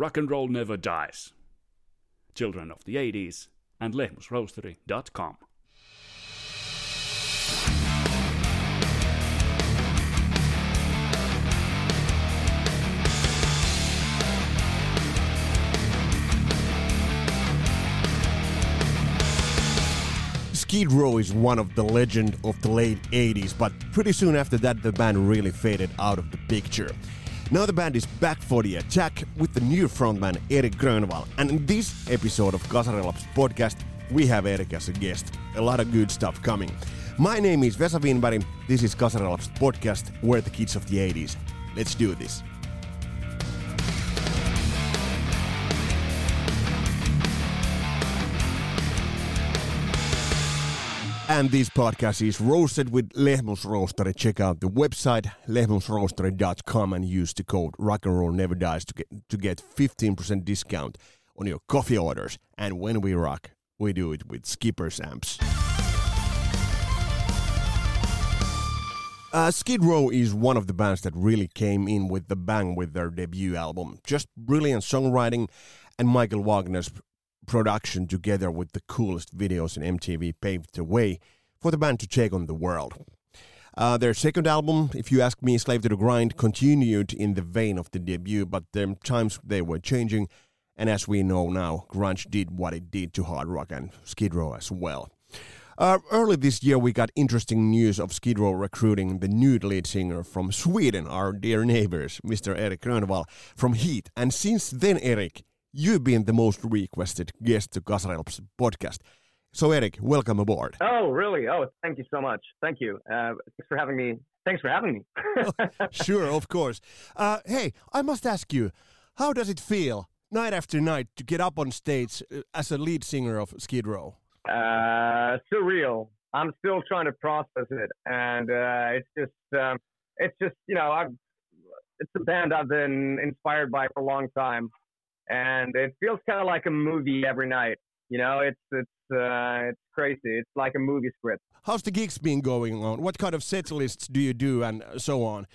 Rock and Roll Never Dies. Children of the 80s and lehmusroastery.com. Skid Row is one of the legend of the late 80s, but pretty soon after that the band really faded out of the picture. Now the band is back for the attack with the new frontman Erik Grönvall, and in this episode of Kasarilaps podcast, we have Erik as a guest. A lot of good stuff coming. My name is Vesa Winberg. This is Kasarilaps podcast, We're the kids of the 80s. Let's do this. And this podcast is roasted with Lehmus Roastery. Check out the website lehmusroastery.com and use the code Rock and Roll Never Dies to get to get 15% discount on your coffee orders. And when we rock, we do it with Skipper's amps. Uh, Skid Row is one of the bands that really came in with the bang with their debut album. Just brilliant songwriting and Michael Wagner's production together with the coolest videos in MTV paved the way for the band to take on the world. Uh, their second album, if you ask me, Slave to the Grind, continued in the vein of the debut, but the times they were changing, and as we know now, grunge did what it did to hard rock and Skid Row as well. Uh, early this year, we got interesting news of Skid Row recruiting the new lead singer from Sweden, our dear neighbors, Mr. Erik Grönwall from Heat. And since then, Erik, You've been the most requested guest to Kasarelps podcast. So, Erik, welcome aboard. Oh, really? Oh, thank you so much. Thank you. Uh, thanks for having me. Thanks for having me. oh, sure, of course. Uh, hey, I must ask you, how does it feel night after night to get up on stage uh, as a lead singer of Skid Row? Uh, surreal. I'm still trying to process it, and uh, it's just, um, it's just, you know, I've, it's a band I've been inspired by for a long time and it feels kind of like a movie every night. You know, it's it's uh, it's crazy. It's like a movie script. How's the gigs been going on? What kind of set lists do you do, and so on?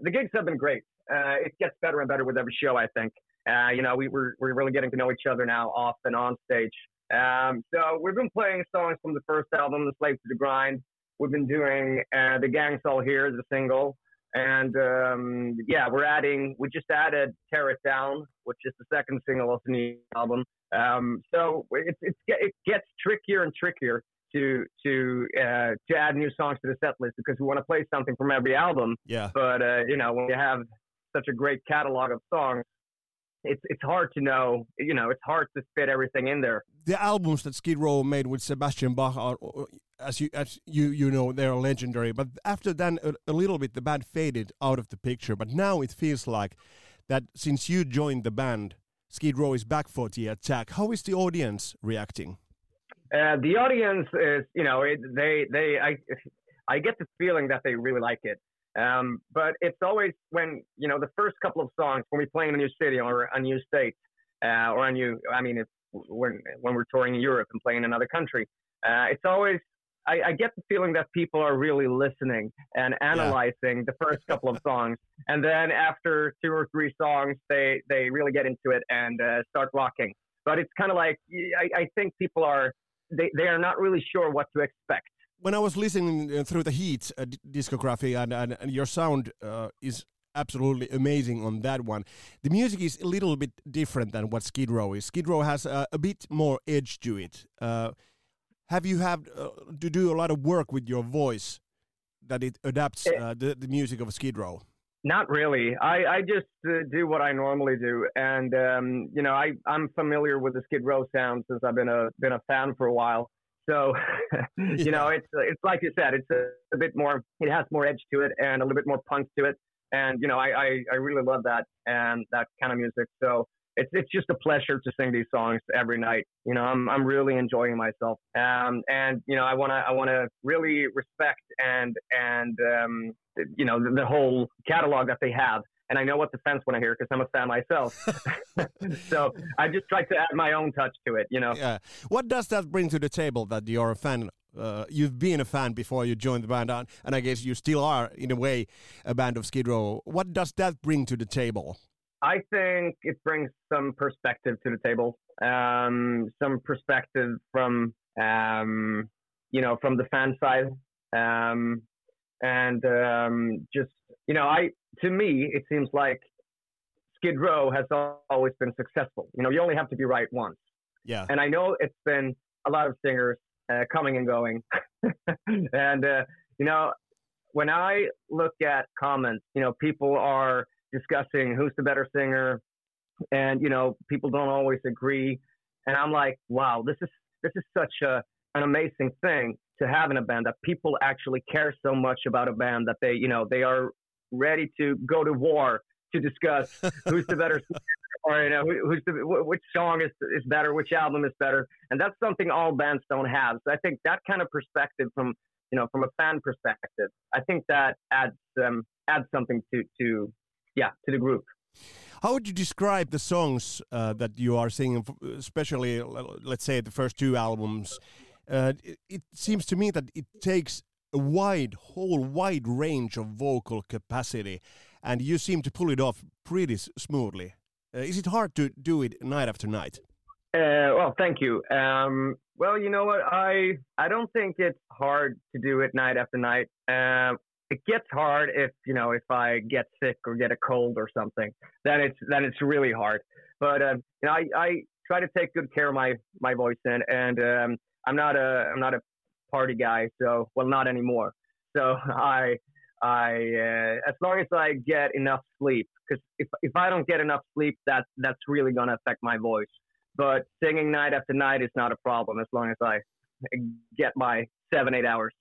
The gigs have been great. Uh, it gets better and better with every show. I think. Uh, you know, we, we're we're really getting to know each other now, off and on stage. Um, so we've been playing songs from the first album, The Slave to the Grind. We've been doing uh, The Gang's All Here, the single. And um, yeah, we're adding, we just added Tear It Down, which is the second single of the new album. Um, so it, it's, it gets trickier and trickier to to uh, to add new songs to the set list because we want to play something from every album. Yeah. But uh, you know, when you have such a great catalog of songs, it's it's hard to know. You know, it's hard to fit everything in there. The albums that Skid Row made with Sebastian Bach are, as you as you you know, they're legendary. But after then, a, a, little bit, the band faded out of the picture. But now it feels like that since you joined the band, Skid Row is back for the attack. How is the audience reacting? Uh, the audience is, you know, it, they they I I get the feeling that they really like it. Um, but it's always when you know the first couple of songs when we play in a new city or a new state uh, or a new. I mean, when when we're touring in Europe and playing in another country, uh, it's always. I, I, get the feeling that people are really listening and analyzing yeah. the first couple of songs, and then after two or three songs, they they really get into it and uh, start rocking. But it's kind of like I, I think people are they, they are not really sure what to expect when I was listening uh, through the Heat uh, discography, and, and, and, your sound uh, is absolutely amazing on that one. The music is a little bit different than what Skid Row is. Skid Row has uh, a bit more edge to it. Uh, have you had uh, to do a lot of work with your voice that it adapts eh. the, the music of Skid Row? Not really. I, I just uh, do what I normally do, and um, you know, I I'm familiar with the Skid Row sound since I've been a been a fan for a while. So, you yeah. know, it's it's like you said, it's a, a, bit more. It has more edge to it and a little bit more punk to it. And you know, I, I, I really love that and that kind of music. So it's it's just a pleasure to sing these songs every night. You know, I'm I'm really enjoying myself. Um, and you know, I wanna I wanna really respect and and um, you know the, the whole catalog that they have and I know what the fans want to hear because I'm a fan myself. so I just try to add my own touch to it, you know. Yeah. What does that bring to the table that you're a fan? Uh, you've been a fan before you joined the band, and I guess you still are, in a way, a band of Skid Row. What does that bring to the table? I think it brings some perspective to the table, um, some perspective from um, you know from the fan side, um, and um, just you know, I to me it seems like Skid Row has always been successful. You know, you only have to be right once. Yeah. And I know it's been a lot of singers uh, coming and going, and uh, you know, when I look at comments, you know, people are discussing who's the better singer, and you know, people don't always agree, and I'm like, wow, this is this is such a an amazing thing to have in a band that people actually care so much about a band that they, you know, they are ready to go to war to discuss who's the better singer or you know who's the which song is is better, which album is better, and that's something all bands don't have. So I think that kind of perspective from you know from a fan perspective, I think that adds um, adds something to to yeah to the group. How would you describe the songs uh, that you are singing, especially let's say the first two albums? Uh, it, it, seems to me that it takes a wide, whole wide range of vocal capacity, and you seem to pull it off pretty smoothly. Uh, is it hard to do it night after night? Uh, well, thank you. Um, well, you know what? I I don't think it's hard to do it night after night. It gets hard if you know if I get sick or get a cold or something. Then it's then it's really hard. But uh, you know, I, I try to take good care of my my voice and and um, I'm not a I'm not a party guy. So well, not anymore. So I I uh, as long as I get enough sleep, because if if I don't get enough sleep, that that's really gonna affect my voice. But singing night after night is not a problem as long as I get my seven eight hours.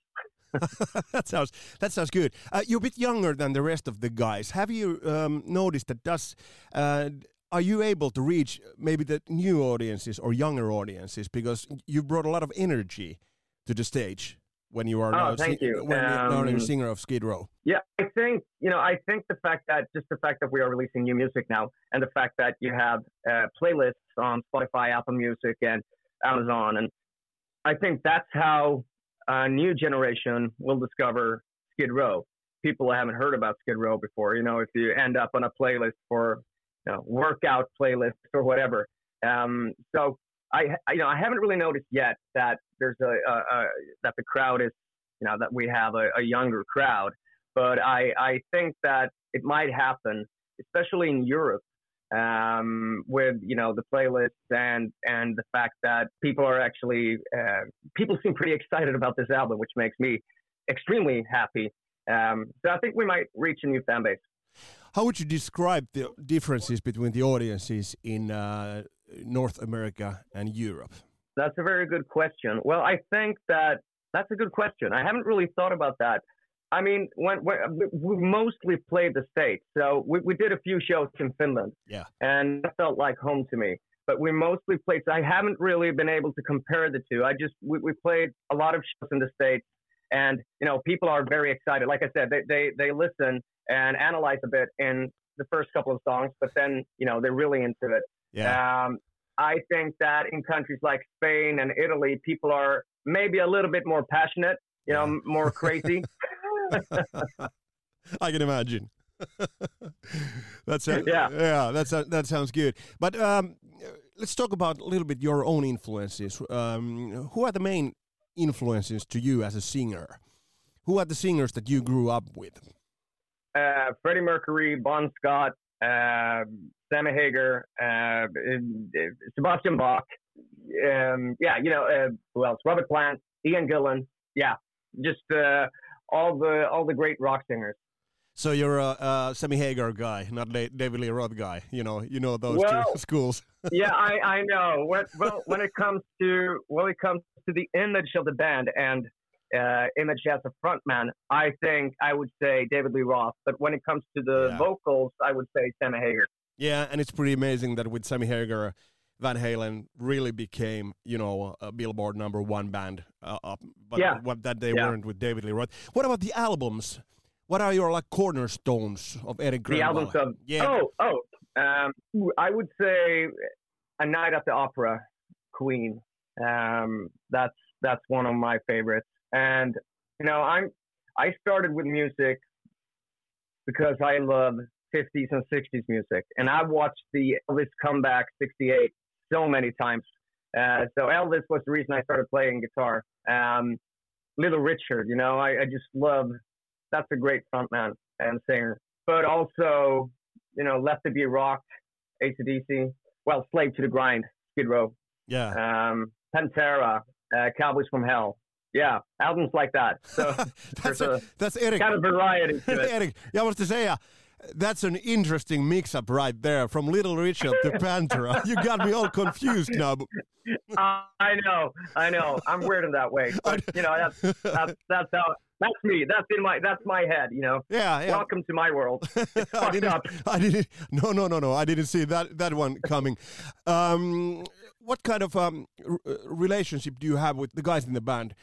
that sounds that sounds good. Uh, you're a bit younger than the rest of the guys. Have you um, noticed that? Does uh, are you able to reach maybe the new audiences or younger audiences because you brought a lot of energy to the stage? when you are oh, thank you. when um, you're a singer of Skid Row? Yeah, I think you know. I think the fact that just the fact that we are releasing new music now, and the fact that you have uh, playlists on Spotify, Apple Music, and Amazon, and I think that's how a new generation will discover Skid Row. People haven't heard about Skid Row before. You know, if you end up on a playlist for you know, workout playlist or whatever. Um, so I, you know, I haven't really noticed yet that there's a, a, a that the crowd is, you know, that we have a, a, younger crowd. But I, I think that it might happen, especially in Europe, um, with you know the playlists and and the fact that people are actually uh, people seem pretty excited about this album, which makes me extremely happy. Um, so I think we might reach a new fan base. How would you describe the differences between the audiences in uh, North America and Europe? That's a very good question. Well, I think that that's a good question. I haven't really thought about that. I mean, when, when we mostly played the states, so we, we did a few shows in Finland, yeah, and that felt like home to me. But we mostly played. So I haven't really been able to compare the two. I just we, we played a lot of shows in the states, and you know, people are very excited. Like I said, they they they listen and analyze a bit in the first couple of songs, but then you know they're really into it. Yeah. Um, I think that in countries like Spain and Italy, people are maybe a little bit more passionate, you know, yeah. more crazy. I can imagine. that's a, yeah, yeah. That's a, that sounds good. But um, let's talk about a little bit your own influences. Um, who are the main influences to you as a singer? Who are the singers that you grew up with? Uh, Freddie Mercury, Bon Scott, uh, Sammy Hagar, uh, Sebastian Bach. Um, yeah, you know uh, who else? Robert Plant, Ian Gillan. Yeah, just uh, all the all the great rock singers. So you're a, a Sammy Hagar guy, not David Lee Roth guy. You know, you know those well, two schools. yeah, I, I know. When, well, when it comes to when it comes to the image of the band and uh, image as a frontman, I think I would say David Lee Roth. But when it comes to the yeah. vocals, I would say Sammy Hagar. Yeah, and it's pretty amazing that with Sammy Hagar, Van Halen really became, you know, a Billboard number one band. Uh, up, but yeah. what that they yeah. weren't with David Lee Roth. What about the albums? What are your like cornerstones of Erik Grönwall? The albums of yeah. oh oh, um, I would say A Night at the Opera, Queen. Um, that's that's one of my favorites. And you know, I'm I started with music because I love 50s and 60s music. And I watched the Elvis comeback 68 so many times. Uh, so Elvis was the reason I started playing guitar. Um, Little Richard, you know, I, I just love, that's a great frontman and singer. But also, you know, Let There Be Rock, ACDC, well, Slave to the Grind, Skid Row. Yeah. Um, Pantera, uh, Cowboys from Hell. Yeah, albums like that. So that's, a, that's Eric. Kind of variety to it. Erik, jag måste säga, that's an interesting mix-up right there, from Little Richard to Pantera. you got me all confused now. Uh, I know, I know. I'm weird in that way, but you know that's that's that's how that's me. That's in my that's my head. You know. Yeah, yeah. Welcome to my world. It's I fucked didn't, up. I didn't. No, no, no, no. I didn't see that that one coming. Um, what kind of um, r- relationship do you have with the guys in the band?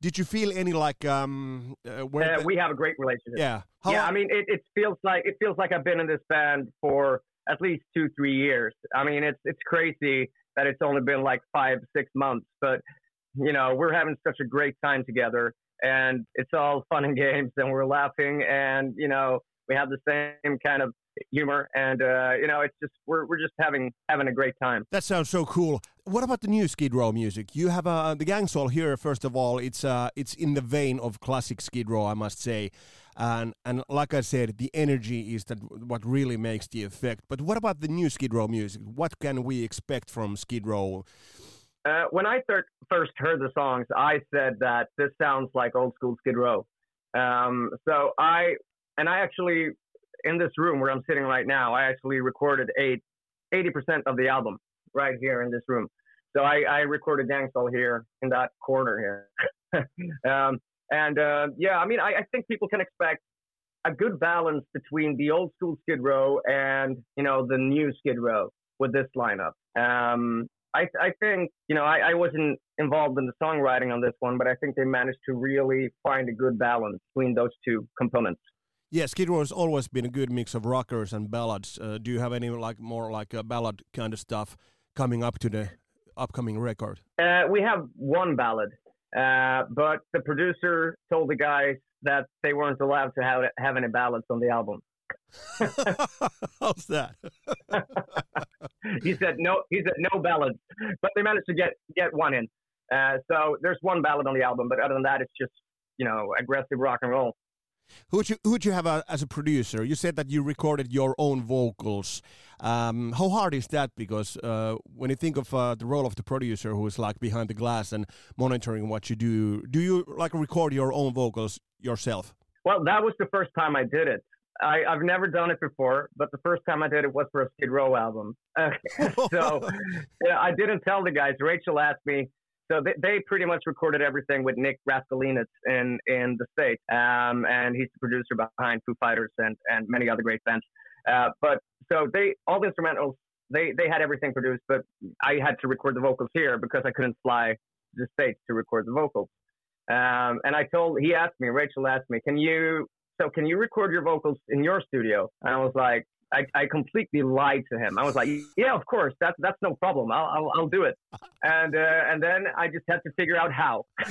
Did you feel any like um, uh, where? Uh, we have a great relationship. yeah. How yeah, long- I mean, it, it feels like it feels like I've been in this band for at least two, three years. I mean, it's it's crazy that it's only been like five, six months, but you know, we're having such a great time together, and it's all fun and games, and we're laughing, and you know, we have the same kind of humor, and uh, you know, it's just we're we're just having having a great time. That sounds so cool. What about the new Skid Row music? You have uh, the Gang's All Here. First of all, it's uh, it's in the vein of classic Skid Row, I must say, and and like I said, the energy is that what really makes the effect. But what about the new Skid Row music? What can we expect from Skid Row? Uh, when I thir- first heard the songs, I said that this sounds like old school Skid Row. Um, so I, and I actually, in this room where I'm sitting right now, I actually recorded eight, 80% of the album right here in this room. So I, I recorded Gang here in that corner here. um, and uh, yeah, I mean, I, I think people can expect a good balance between the old school Skid Row and, you know, the new Skid Row with this lineup. Um, I, I think, you know, I, I wasn't involved in the songwriting on this one, but I think they managed to really find a good balance between those two components. Yeah, Skid Row has always been a good mix of rockers and ballads. Uh, do you have any like more like a ballad kind of stuff coming up to the upcoming record? Uh, we have one ballad, uh, but the producer told the guys that they weren't allowed to have, have any ballads on the album. How's that? he said no. He said no ballads, but they managed to get get one in. Uh, so there's one ballad on the album, but other than that, it's just you know aggressive rock and roll. Who'd you who'd you have uh as a producer? You said that you recorded your own vocals. Um, how hard is that? Because uh, when you think of uh, the role of the producer, who is like behind the glass and monitoring what you do, do you like record your own vocals yourself? Well, that was the first time I did it. I, I've never done it before, but the first time I did it was for a Skid Row album. Uh, so yeah, I didn't tell the guys. Rachel asked me. So they, they pretty much recorded everything with Nick Raskulinecz in, in the States. Um, and he's the producer behind Foo Fighters and, and many other great bands. Uh, but so they, all the instrumentals, they, they had everything produced, but I had to record the vocals here because I couldn't fly the States to record the vocals. Um, and I told, he asked me, Rachel asked me, can you, so can you record your vocals in your studio? And I was like, I, I completely lied to him. I was like, yeah, of course, that's that's no problem. I'll I'll, I'll do it. And uh, and then I just had to figure out how.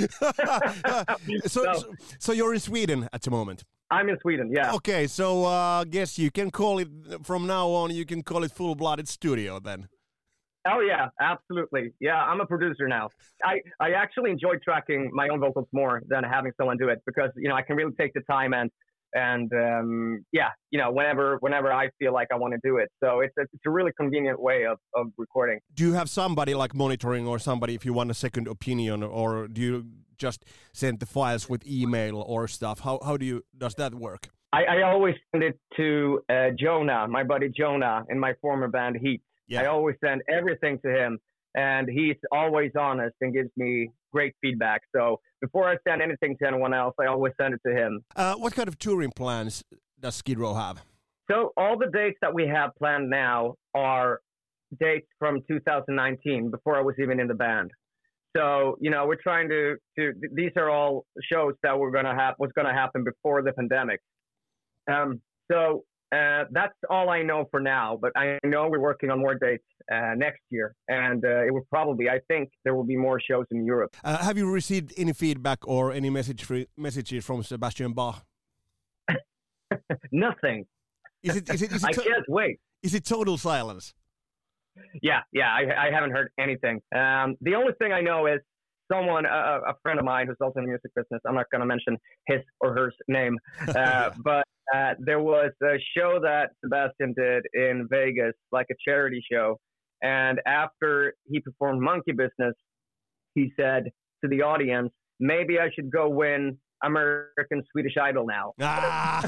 so, So- so, you're in Sweden at the moment. I'm in Sweden, yeah. Okay, so uh, guess you can call it from now on. You can call it full-blooded studio then. Oh yeah, absolutely. Yeah, I'm a producer now. I, I actually enjoy tracking my own vocals more than having someone do it because you know I can really take the time and and um, yeah, you know whenever whenever I feel like I want to do it. So it's a, it's a really convenient way of, of recording. Do you have somebody like monitoring or somebody if you want a second opinion, or do you just send the files with email or stuff? How how do you does that work? I, I always send it to uh, Jonah, my buddy Jonah, in my former band Heat. Yeah. I always send everything to him, and he's always honest and gives me great feedback. So before I send anything to anyone else, I always send it to him. Uh, what kind of touring plans does Skid Row have? So all the dates that we have planned now are dates from 2019, before I was even in the band. So you know, we're trying to to these are all shows that were gonna have was gonna happen before the pandemic. Um, so uh, that's all I know for now. But I know we're working on more dates uh, next year, and uh, it will probably I think there will be more shows in Europe. Uh, have you received any feedback or any message free, messages from Sebastian Bach? Nothing. Is it? Is it? Is it I can't wait. is it total silence? Yeah, yeah, I, I haven't heard anything. Um, the only thing I know is someone, a, a friend of mine who's also in the music business. I'm not going to mention his or her name, uh, but uh, there was a show that Sebastian did in Vegas, like a charity show, and after he performed Monkey Business, he said to the audience, "Maybe I should go win American Swedish Idol now." Ah,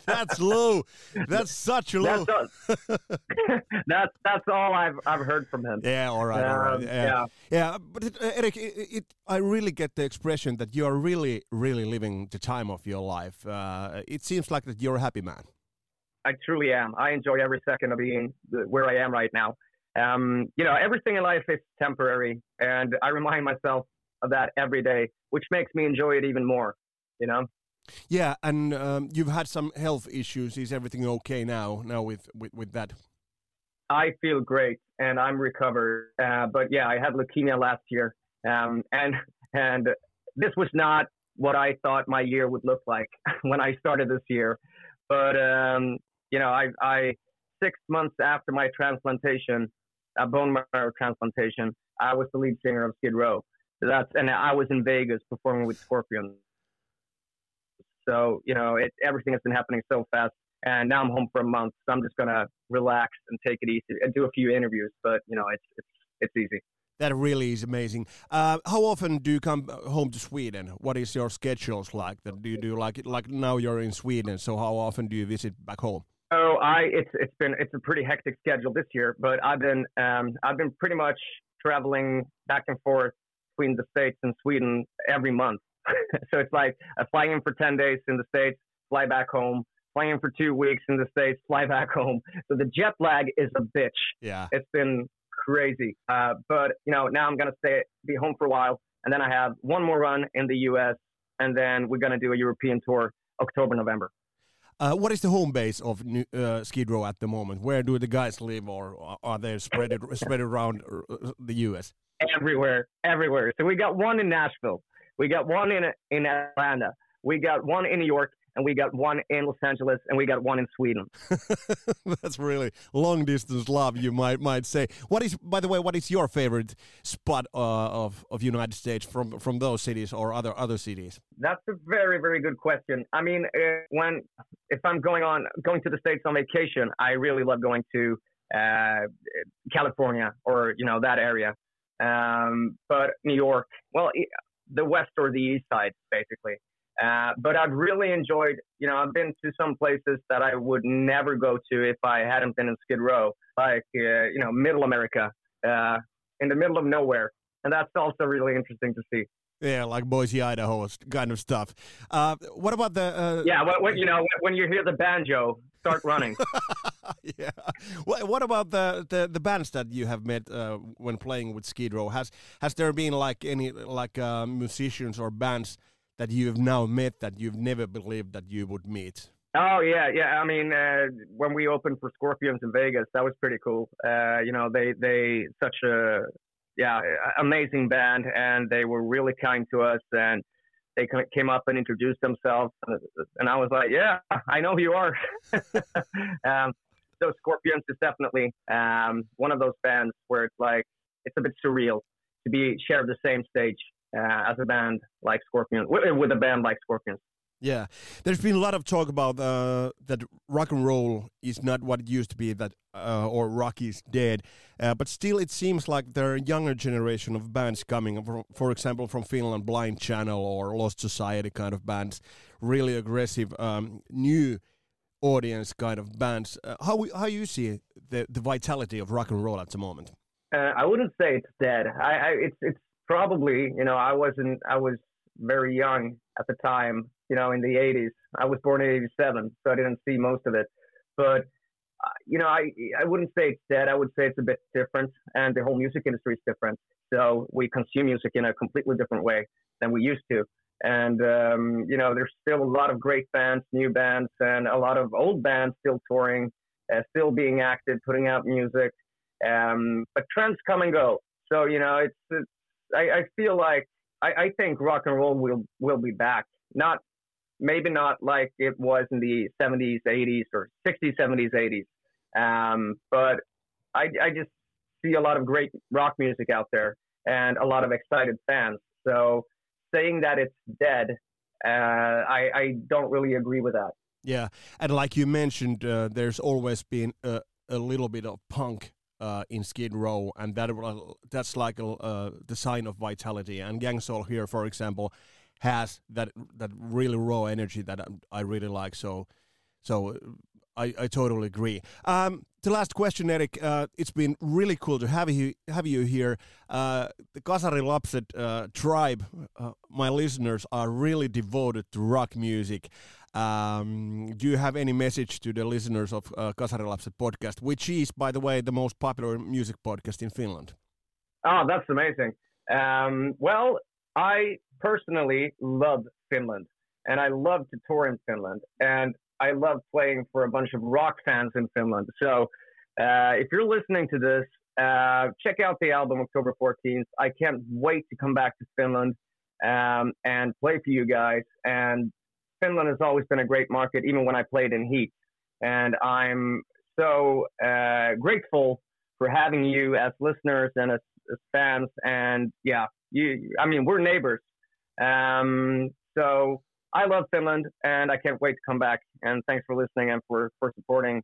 that's low. That's such a low. That's all, that's that's all I've I've heard from him. Yeah, all right, all right. Um, Yeah, yeah. yeah. But it, uh, Erik, it, it, I really get the expression that you are really, really living the time of your life. Uh, it seems like that you're a happy man. I truly am. I enjoy every second of being where I am right now. Um, you know, everything in life is temporary, and I remind myself of that every day, which makes me enjoy it even more. You know, Yeah, and um, you've had some health issues. Is everything okay now? Now with with, with that? I feel great and I'm recovered. Uh, but yeah, I had leukemia last year, um, and and this was not what I thought my year would look like when I started this year. But um, you know, I, I six months after my transplantation, a bone marrow transplantation, I was the lead singer of Skid Row. That's and I was in Vegas performing with Scorpions. So you know, it, everything has been happening so fast, and now I'm home for a month. So I'm just gonna relax and take it easy and do a few interviews. But you know, it's it's it's easy. That really is amazing. Uh, how often do you come home to Sweden? What is your schedules like? That do you do like like now you're in Sweden? So how often do you visit back home? Oh, I it's it's been it's a pretty hectic schedule this year, but I've been um, I've been pretty much traveling back and forth between the states and Sweden every month. so it's like I fly in for ten days in the states, fly back home, fly in for two weeks in the states, fly back home. So the jet lag is a bitch. Yeah. It's been crazy. Uh, but you know now I'm gonna stay be home for a while, and then I have one more run in the U.S. and then we're gonna do a European tour October November. Uh, what is the home base of New, uh, Skid Row at the moment? Where do the guys live, or are they spread spread around uh, the U.S.? everywhere, everywhere. So we got one in Nashville, we got one in in Atlanta, we got one in New York, and we got one in Los Angeles, and we got one in Sweden. That's really long distance love, you might might say. What is, by the way, what is your favorite spot uh, of of United States from from those cities or other other cities? That's a very very good question. I mean, uh, when if I'm going on going to the states on vacation, I really love going to uh, California or you know that area. Um, but New York, well, the west or the east side, basically. Uh, but I've really enjoyed, you know, I've been to some places that I would never go to if I hadn't been in Skid Row, like, uh, you know, middle America, uh, in the middle of nowhere. And that's also really interesting to see. Yeah, like Boise, Idaho, kind of stuff. Uh, what about the? Uh, Yeah, when, when, you know, when you hear the banjo, start running. yeah. What, what about the, the, the bands that you have met uh, when playing with Skid Row? Has has there been like any like uh, musicians or bands that you have now met that you've never believed that you would meet? Oh yeah, yeah. I mean, uh, when we opened for Scorpions in Vegas, that was pretty cool. Uh, you know, they they such a yeah amazing band, and they were really kind to us, and they came up and introduced themselves, and I was like, yeah, I know who you are. um, so Scorpions is definitely um, one of those bands where it's like it's a bit surreal to be share the same stage uh, as a band like Scorpions with, with a band like Scorpions. Yeah, there's been a lot of talk about uh, that rock and roll is not what it used to be, that uh, or rock is dead. Uh, but still, it seems like there are a younger generation of bands coming. For, for example, from Finland, Blind Channel or Lost Society kind of bands, really aggressive, um, new audience kind of bands. Uh, how how you see the the vitality of rock and roll at the moment? Uh, I wouldn't say it's dead. I, I it's it's probably you know I wasn't I was very young at the time you know in the 80s. I was born in 87, so I didn't see most of it. But uh, you know I I wouldn't say it's dead. I would say it's a bit different, and the whole music industry is different. So we consume music in a completely different way than we used to. And um, you know there's still a lot of great bands, new bands, and a lot of old bands still touring, uh, still being active, putting out music. Um, but trends come and go. So you know, it's, it's I, I feel like I, I think rock and roll will will be back. Not maybe not like it was in the 70s, 80s, or 60s, 70s, 80s. Um, but I, I just see a lot of great rock music out there and a lot of excited fans. So saying that it's dead, uh, I, I don't really agree with that. Yeah, and like you mentioned, uh, there's always been a, a, little bit of punk uh, in Skid Row, and that that's like a, uh, the sign of vitality. And Gang here, for example, has that that really raw energy that I really like. So, so I, I totally agree. Um, the last question, Erik. Uh, it's been really cool to have you have you here. Uh, the Kasari Lapset uh, tribe, uh, my listeners are really devoted to rock music. Um, do you have any message to the listeners of uh, Kasari Lapset podcast, which is, by the way, the most popular music podcast in Finland? Oh, that's amazing. Um, well, I personally love Finland, and I love to tour in Finland. And I love playing for a bunch of rock fans in Finland. So uh, if you're listening to this, uh, check out the album October 14th. I can't wait to come back to Finland um, and play for you guys. And Finland has always been a great market, even when I played in Heat. And I'm so uh, grateful for having you as listeners and as, as, fans. And yeah, you, I mean, we're neighbors. Um, so I love Finland, and I can't wait to come back. And thanks for listening and for, for supporting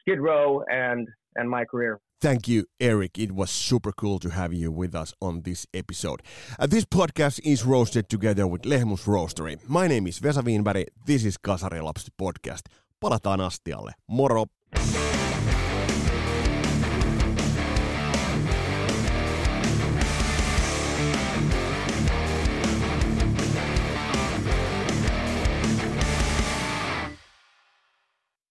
Skid Row and and my career. Thank you, Erik. It was super cool to have you with us on this episode. Uh, this podcast is roasted together with Lehmus Roastery. My name is Vesa Wienberg. This is Kasari Lapsi podcast. Palataan astialle. Moro!